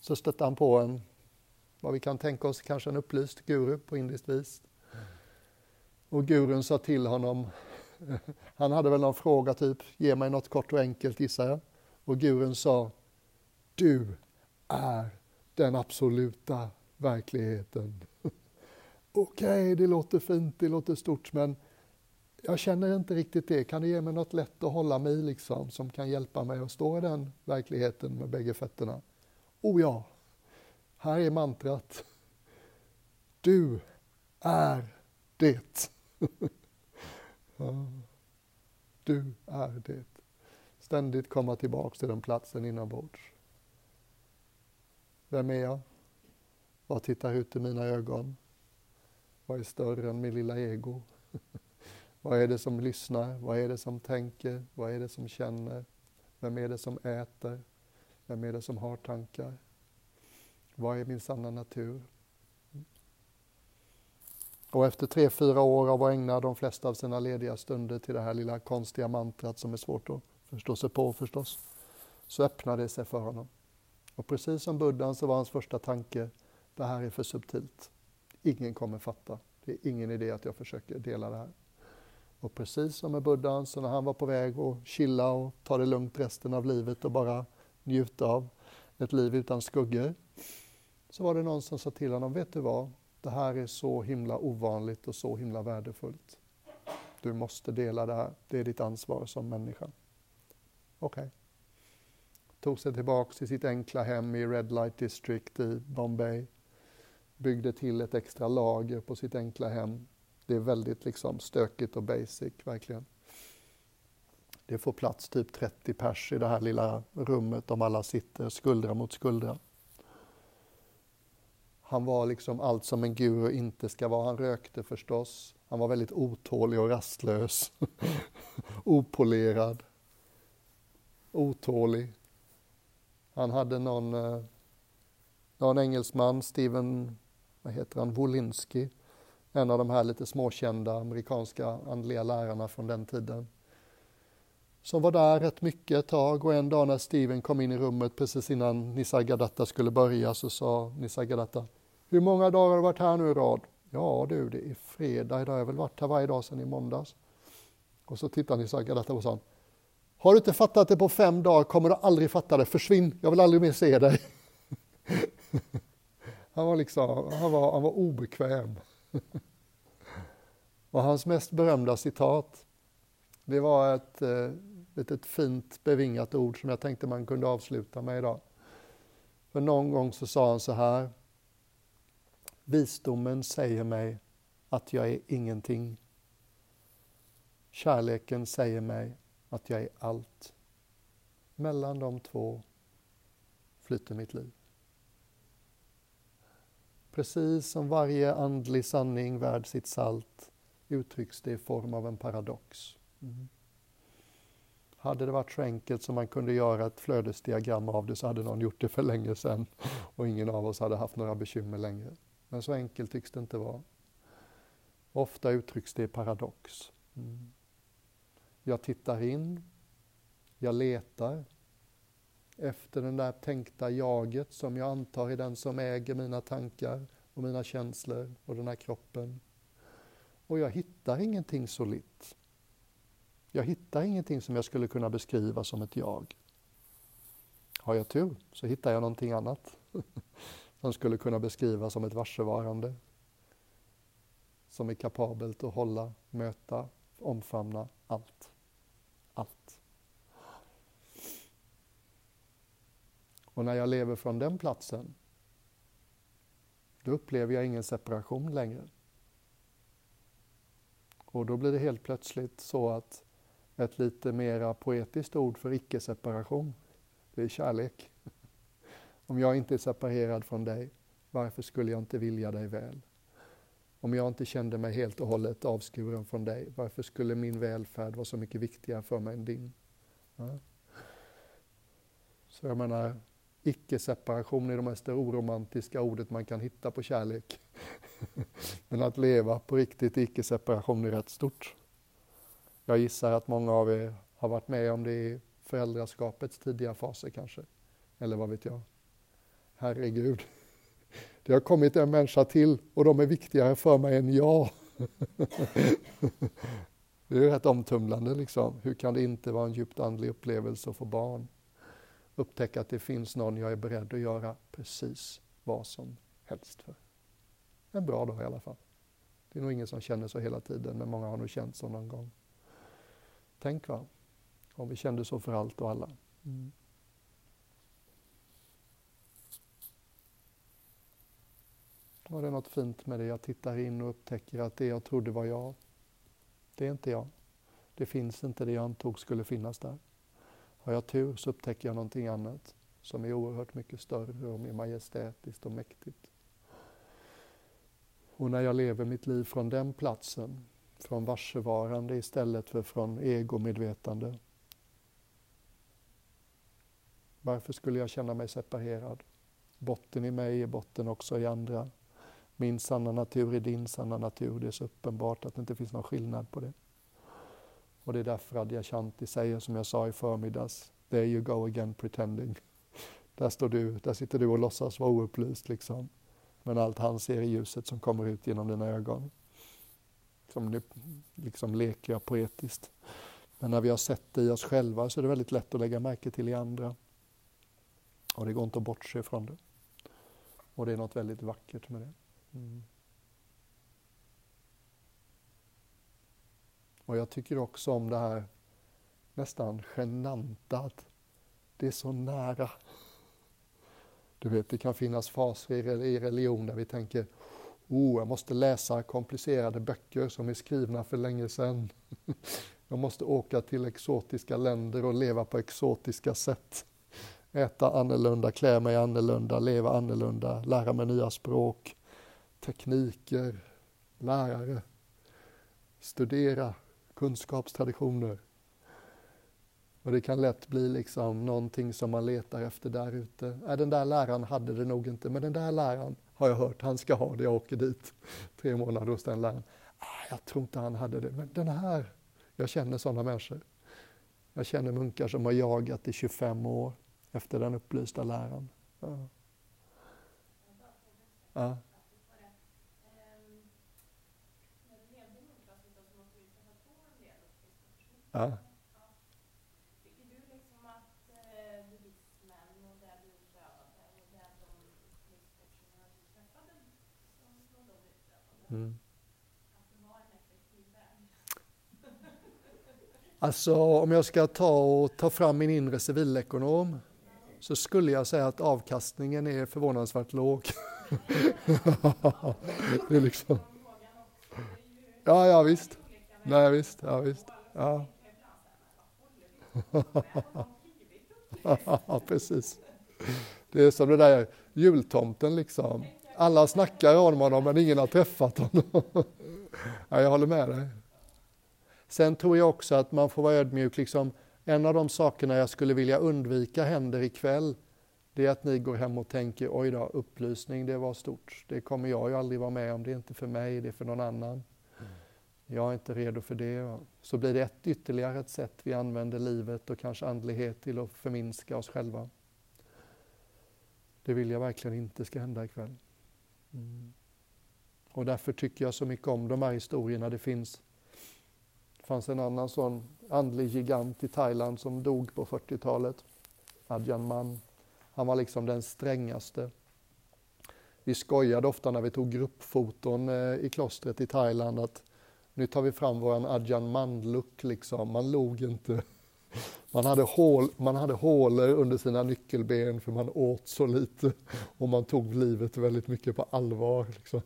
så stötte han på en, vad vi kan tänka oss, kanske en upplyst guru på indiskt vis. Och gurun sa till honom, (laughs) han hade väl någon fråga typ, ge mig något kort och enkelt gissar jag. Och gurun sa, du är den absoluta verkligheten. (laughs) Okej, okay, det låter fint, det låter stort, men jag känner inte riktigt det. Kan du ge mig något lätt att hålla mig liksom, som kan hjälpa mig att stå i den verkligheten med bägge fötterna? Oh ja, här är mantrat. Du är det. (laughs) Du är det. Ständigt komma tillbaks till den platsen inombords. Vem är jag? Vad tittar ut i mina ögon? Vad är större än min lilla ego? (laughs) Vad är det som lyssnar? Vad är det som tänker? Vad är det som känner? Vem är det som äter? Vem är det som har tankar? Vad är min sanna natur? Och efter tre, fyra år av att ägna de flesta av sina lediga stunder till det här lilla konstiga mantrat som är svårt att förstå sig på förstås, så öppnade det sig för honom. Och precis som buddhan så var hans första tanke, det här är för subtilt. Ingen kommer fatta. Det är ingen idé att jag försöker dela det här. Och precis som med buddhan, så när han var på väg att chilla och ta det lugnt resten av livet och bara njuta av ett liv utan skuggor, så var det någon som sa till honom, vet du vad, det här är så himla ovanligt och så himla värdefullt. Du måste dela det här, det är ditt ansvar som människa. Okej. Okay. tog sig tillbaks till sitt enkla hem i Red Light District i Bombay. Byggde till ett extra lager på sitt enkla hem. Det är väldigt liksom stökigt och basic, verkligen. Det får plats typ 30 pers i det här lilla rummet om alla sitter skuldra mot skuldra. Han var liksom allt som en guru inte ska vara. Han rökte förstås. Han var väldigt otålig och rastlös. (laughs) Opolerad. Otålig. Han hade någon, eh, någon engelsman, Steven, vad heter han, Wolinski, en av de här lite småkända amerikanska andliga lärarna från den tiden som var där rätt mycket ett tag och en dag när Steven kom in i rummet precis innan Nisargadatta skulle börja så sa Nisargadatta hur många dagar har du varit här nu i rad? Ja du, det är fredag idag, jag har väl varit här varje dag sedan i måndags. Och så tittade Nisargadatta och sa Har du inte fattat det på fem dagar kommer du aldrig fatta det, försvinn, jag vill aldrig mer se dig. (laughs) han var liksom, han var, han var obekväm. (laughs) och hans mest berömda citat det var ett eh, litet fint bevingat ord som jag tänkte man kunde avsluta med idag. För någon gång så sa han så här. Visdomen säger mig att jag är ingenting. Kärleken säger mig att jag är allt. Mellan de två flyter mitt liv. Precis som varje andlig sanning värd sitt salt uttrycks det i form av en paradox. Mm. Hade det varit så enkelt som man kunde göra ett flödesdiagram av det så hade någon gjort det för länge sedan och ingen av oss hade haft några bekymmer längre. Men så enkelt tycks det inte vara. Ofta uttrycks det i paradox. Mm. Jag tittar in, jag letar efter den där tänkta jaget som jag antar är den som äger mina tankar och mina känslor och den här kroppen. Och jag hittar ingenting solitt. Jag hittar ingenting som jag skulle kunna beskriva som ett jag. Har jag tur så hittar jag någonting annat (laughs) som skulle kunna beskrivas som ett varsevarande. Som är kapabelt att hålla, möta, omfamna allt. Allt. Och när jag lever från den platsen, då upplever jag ingen separation längre. Och då blir det helt plötsligt så att ett lite mera poetiskt ord för icke-separation. Det är kärlek. Om jag inte är separerad från dig, varför skulle jag inte vilja dig väl? Om jag inte kände mig helt och hållet avskuren från dig, varför skulle min välfärd vara så mycket viktigare för mig än din? Ja. Så jag menar, icke-separation är det mest oromantiska ordet man kan hitta på kärlek. (laughs) Men att leva på riktigt icke-separation är rätt stort. Jag gissar att många av er har varit med om det i föräldraskapets tidiga faser kanske. Eller vad vet jag. Herregud. Det har kommit en människa till och de är viktigare för mig än jag. (laughs) Det är rätt omtumlande liksom. Hur kan det inte vara en djupt andlig upplevelse att få barn? Upptäcka att det finns någon jag är beredd att göra precis vad som helst för. En bra dag i alla fall. Det är nog ingen som känner så hela tiden, men många har nog känt så någon gång. Tänk va, om vi kände så för allt och alla. Mm. Var det något fint med det. Jag tittar in och upptäcker att det jag trodde var jag, det är inte jag. Det finns inte det jag antog skulle finnas där. Har jag tur så upptäcker jag någonting annat som är oerhört mycket större och mer majestätiskt och mäktigt. Och när jag lever mitt liv från den platsen från varsevarande istället för från egomedvetande. Varför skulle jag känna mig separerad? Botten i mig är botten också i andra. Min sanna natur är din sanna natur. Det är så uppenbart att det inte finns någon skillnad på det. Och det är därför Adyashanti säger som jag sa i förmiddags, there you go again pretending. (laughs) Där, står du, där sitter du och låtsas vara oupplyst liksom. Men allt han ser är ljuset som kommer ut genom dina ögon som nu liksom leker jag poetiskt. Men när vi har sett det i oss själva så är det väldigt lätt att lägga märke till i andra. Och det går inte att bortse från det. Och det är något väldigt vackert med det. Mm. Och jag tycker också om det här nästan genanta att det är så nära. Du vet, det kan finnas faser i religion där vi tänker oh, jag måste läsa komplicerade böcker som är skrivna för länge sedan. (laughs) Jag måste åka till exotiska länder och leva på exotiska sätt. Äta annorlunda, klä mig annorlunda, leva annorlunda, lära mig nya språk, tekniker, lärare, studera kunskapstraditioner. Och det kan lätt bli liksom någonting som man letar efter där ute. Äh, den där läraren hade det nog inte, men den där läraren har jag hört, han ska ha det. Jag åker dit (laughs) tre månader hos den läraren. Äh, jag tror inte han hade det, men den här. Jag känner sådana människor. Jag känner munkar som har jagat i 25 år efter den upplysta läraren. Ja. Ja. Ja. Mm. Alltså om jag ska ta och ta fram min inre civilekonom så skulle jag säga att avkastningen är förvånansvärt låg. (laughs) det är liksom... Ja, ja visst. Nej, visst. Ja, visst. Ja ja, precis. Det är som det där jultomten liksom. Alla snackar om honom men ingen har träffat honom. ja, jag håller med dig. Sen tror jag också att man får vara ödmjuk. Liksom, en av de sakerna jag skulle vilja undvika händer ikväll, det är att ni går hem och tänker oj då, upplysning det var stort. Det kommer jag ju aldrig vara med om, det är inte för mig, det är för någon annan. Jag är inte redo för det. Så blir det ett, ytterligare ett sätt vi använder livet och kanske andlighet till att förminska oss själva. Det vill jag verkligen inte ska hända ikväll. Mm. Och därför tycker jag så mycket om de här historierna. Det finns det fanns en annan sån andlig gigant i Thailand som dog på 40-talet. Adjan Man. Han var liksom den strängaste. Vi skojade ofta när vi tog gruppfoton eh, i klostret i Thailand att nu tar vi fram våran Adjan Man-look liksom. Man log inte. Man hade, hål, man hade hålor under sina nyckelben för man åt så lite och man tog livet väldigt mycket på allvar. Liksom.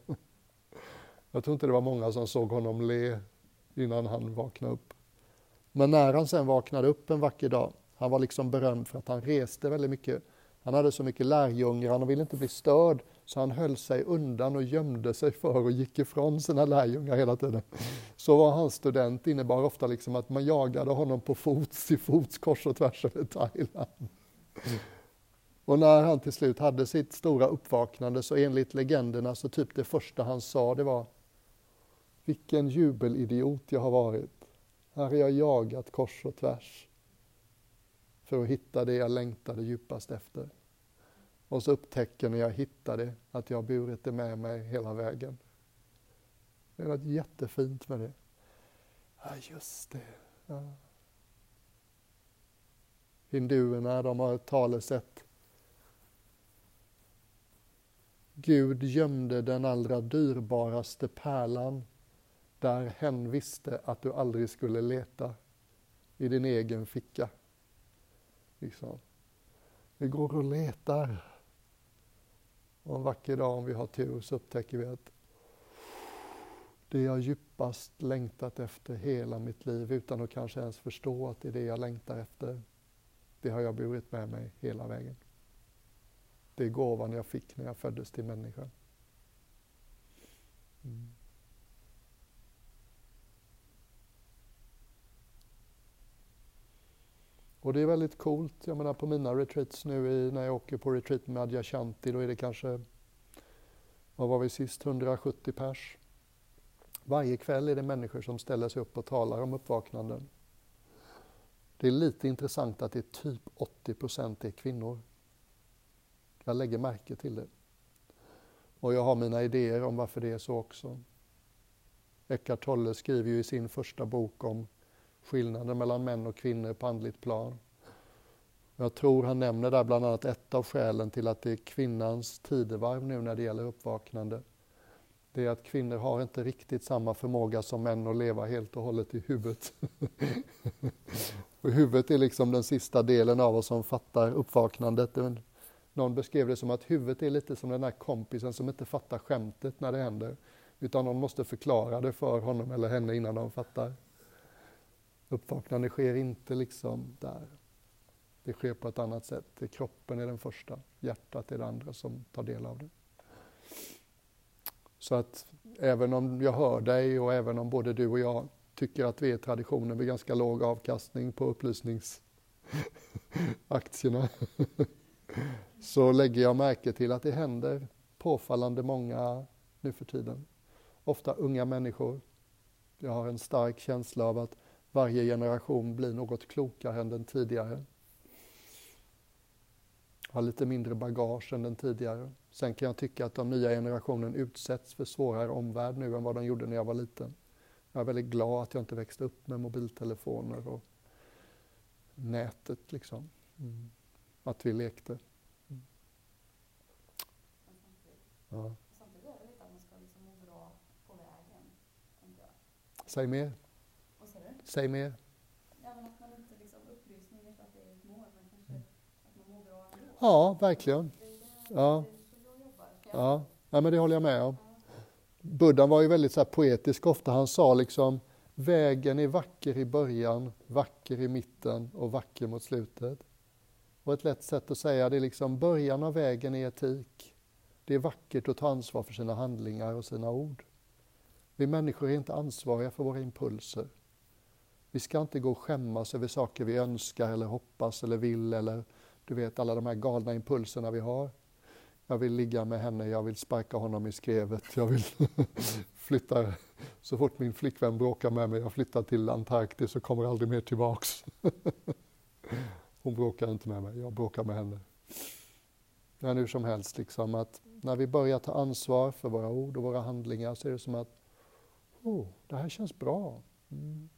Jag tror inte det var många som såg honom le innan han vaknade upp. Men när han sen vaknade upp en vacker dag, han var liksom berömd för att han reste väldigt mycket. Han hade så mycket lärjungar, han ville inte bli störd, så han höll sig undan och gömde sig för och gick ifrån sina lärjungar hela tiden. Så var hans student innebar ofta liksom att man jagade honom på fots till fots kors och tvärs över Thailand. Och när han till slut hade sitt stora uppvaknande så enligt legenderna så typ det första han sa det var vilken jubelidiot jag har varit. Här har jag jagat kors och tvärs för att hitta det jag längtade djupast efter. Och så upptäcker när jag hittar det att jag har burit det med mig hela vägen. Det är något jättefint med det. Ja, just det. Ja. Hinduerna, de har ett talesätt. Gud gömde den allra dyrbaraste pärlan där hen visste att du aldrig skulle leta i din egen ficka. Liksom. Vi går och letar. Och en vacker dag om vi har tur så upptäcker vi att det jag djupast längtat efter hela mitt liv utan att kanske ens förstå att det är det jag längtar efter. Det har jag burit med mig hela vägen. Det är gåvan jag fick när jag föddes till människa. Mm. Och det är väldigt coolt. Jag menar på mina retreats nu i, när jag åker på retreat med Adyashanti, då är det kanske, vad var vi sist, 170 pers. Varje kväll är det människor som ställer sig upp och talar om uppvaknanden. Det är lite intressant att det är typ 80 procent är kvinnor. Jag lägger märke till det. Och jag har mina idéer om varför det är så också. Eckart Tolle skriver ju i sin första bok om skillnaden mellan män och kvinnor på andligt plan. Jag tror han nämner där bland annat ett av skälen till att det är kvinnans tidevarv nu när det gäller uppvaknande. det är att kvinnor har inte riktigt samma förmåga som män att leva helt och hållet i huvudet. (laughs) och huvudet är liksom den sista delen av oss som fattar uppvaknandet. Någon beskrev det som att huvudet är lite som den här kompisen som inte fattar skämtet när det händer. Utan någon måste förklara det för honom eller henne innan de fattar. Uppvaknande sker inte liksom där. Det sker på ett annat sätt. Kroppen är den första, hjärtat är det andra som tar del av det. Så att även om jag hör dig och även om både du och jag tycker att vi är traditionen med ganska låg avkastning på upplysningsaktierna (laughs) så lägger jag märke till att det händer påfallande många nu för tiden. Ofta unga människor. Jag har en stark känsla av att varje generation blir något klokare än den tidigare. Har lite mindre bagage än den tidigare. Sen kan jag tycka att den nya generationen utsätts för svårare omvärld nu än vad de gjorde när jag var liten. Jag är väldigt glad att jag inte växte upp med mobiltelefoner och nätet liksom. Mm. Att vi lekte. Mm. Ja. Säg mer. Säg mer. Ja, verkligen. Ja. Ja, ja men det håller jag med om. Buddha var ju väldigt så poetisk ofta. Han sa liksom vägen är vacker i början, vacker i mitten och vacker mot slutet. Och ett lätt sätt att säga det är liksom början av vägen är etik. Det är vackert att ta ansvar för sina handlingar och sina ord. Vi människor är inte ansvariga för våra impulser. Vi ska inte gå och skämmas över saker vi önskar eller hoppas eller vill eller du vet alla de här galna impulserna vi har. Jag vill ligga med henne, jag vill sparka honom i skrevet, jag vill (laughs) flytta. Så fort min flickvän bråkar med mig, jag flyttar till Antarktis och kommer aldrig mer tillbaks. (laughs) Hon bråkar inte med mig, jag bråkar med henne. Men hur som helst, liksom att när vi börjar ta ansvar för våra ord och våra handlingar så är det som att oh, det här känns bra. Mm.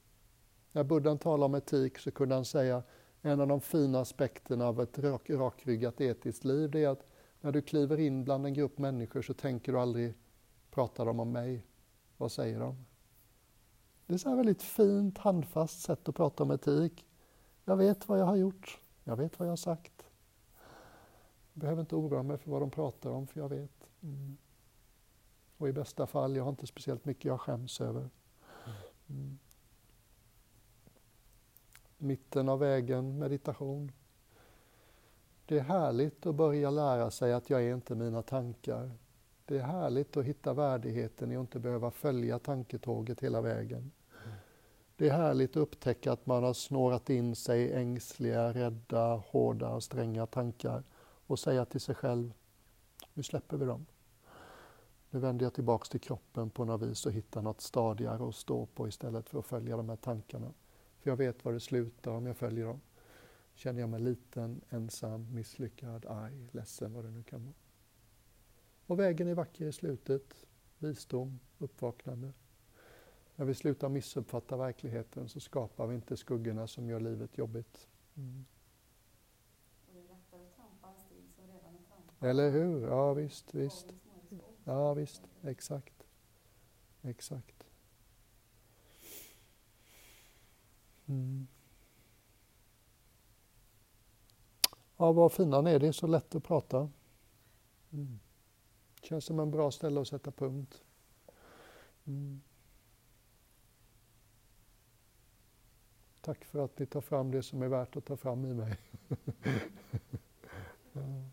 När Buddha talar om etik så kunde han säga en av de fina aspekterna av ett rak, rakryggat etiskt liv det är att när du kliver in bland en grupp människor så tänker du aldrig, pratar de om mig? Vad säger de? Det är ett väldigt fint, handfast sätt att prata om etik. Jag vet vad jag har gjort. Jag vet vad jag har sagt. Jag behöver inte oroa mig för vad de pratar om, för jag vet. Mm. Och i bästa fall, jag har inte speciellt mycket jag skäms över. Mm. Mitten av vägen, meditation. Det är härligt att börja lära sig att jag är inte mina tankar. Det är härligt att hitta värdigheten i att inte behöva följa tanketåget hela vägen. Det är härligt att upptäcka att man har snårat in sig i ängsliga, rädda, hårda och stränga tankar och säga till sig själv, nu släpper vi dem. Nu vänder jag tillbaks till kroppen på något vis och hittar något stadigare att stå på istället för att följa de här tankarna. För jag vet var det slutar om jag följer dem känner jag mig liten, ensam, misslyckad, arg, ledsen, vad det nu kan vara. Och vägen är vacker i slutet, visdom, uppvaknande. När vi slutar missuppfatta verkligheten så skapar vi inte skuggorna som gör livet jobbigt. Mm. Eller hur? Ja visst, visst. Ja visst, exakt. Exakt. Mm. Ja, vad fina ni är. Det är så lätt att prata. Mm. Känns som en bra ställe att sätta punkt. Mm. Tack för att ni tar fram det som är värt att ta fram i mig. (laughs) ja.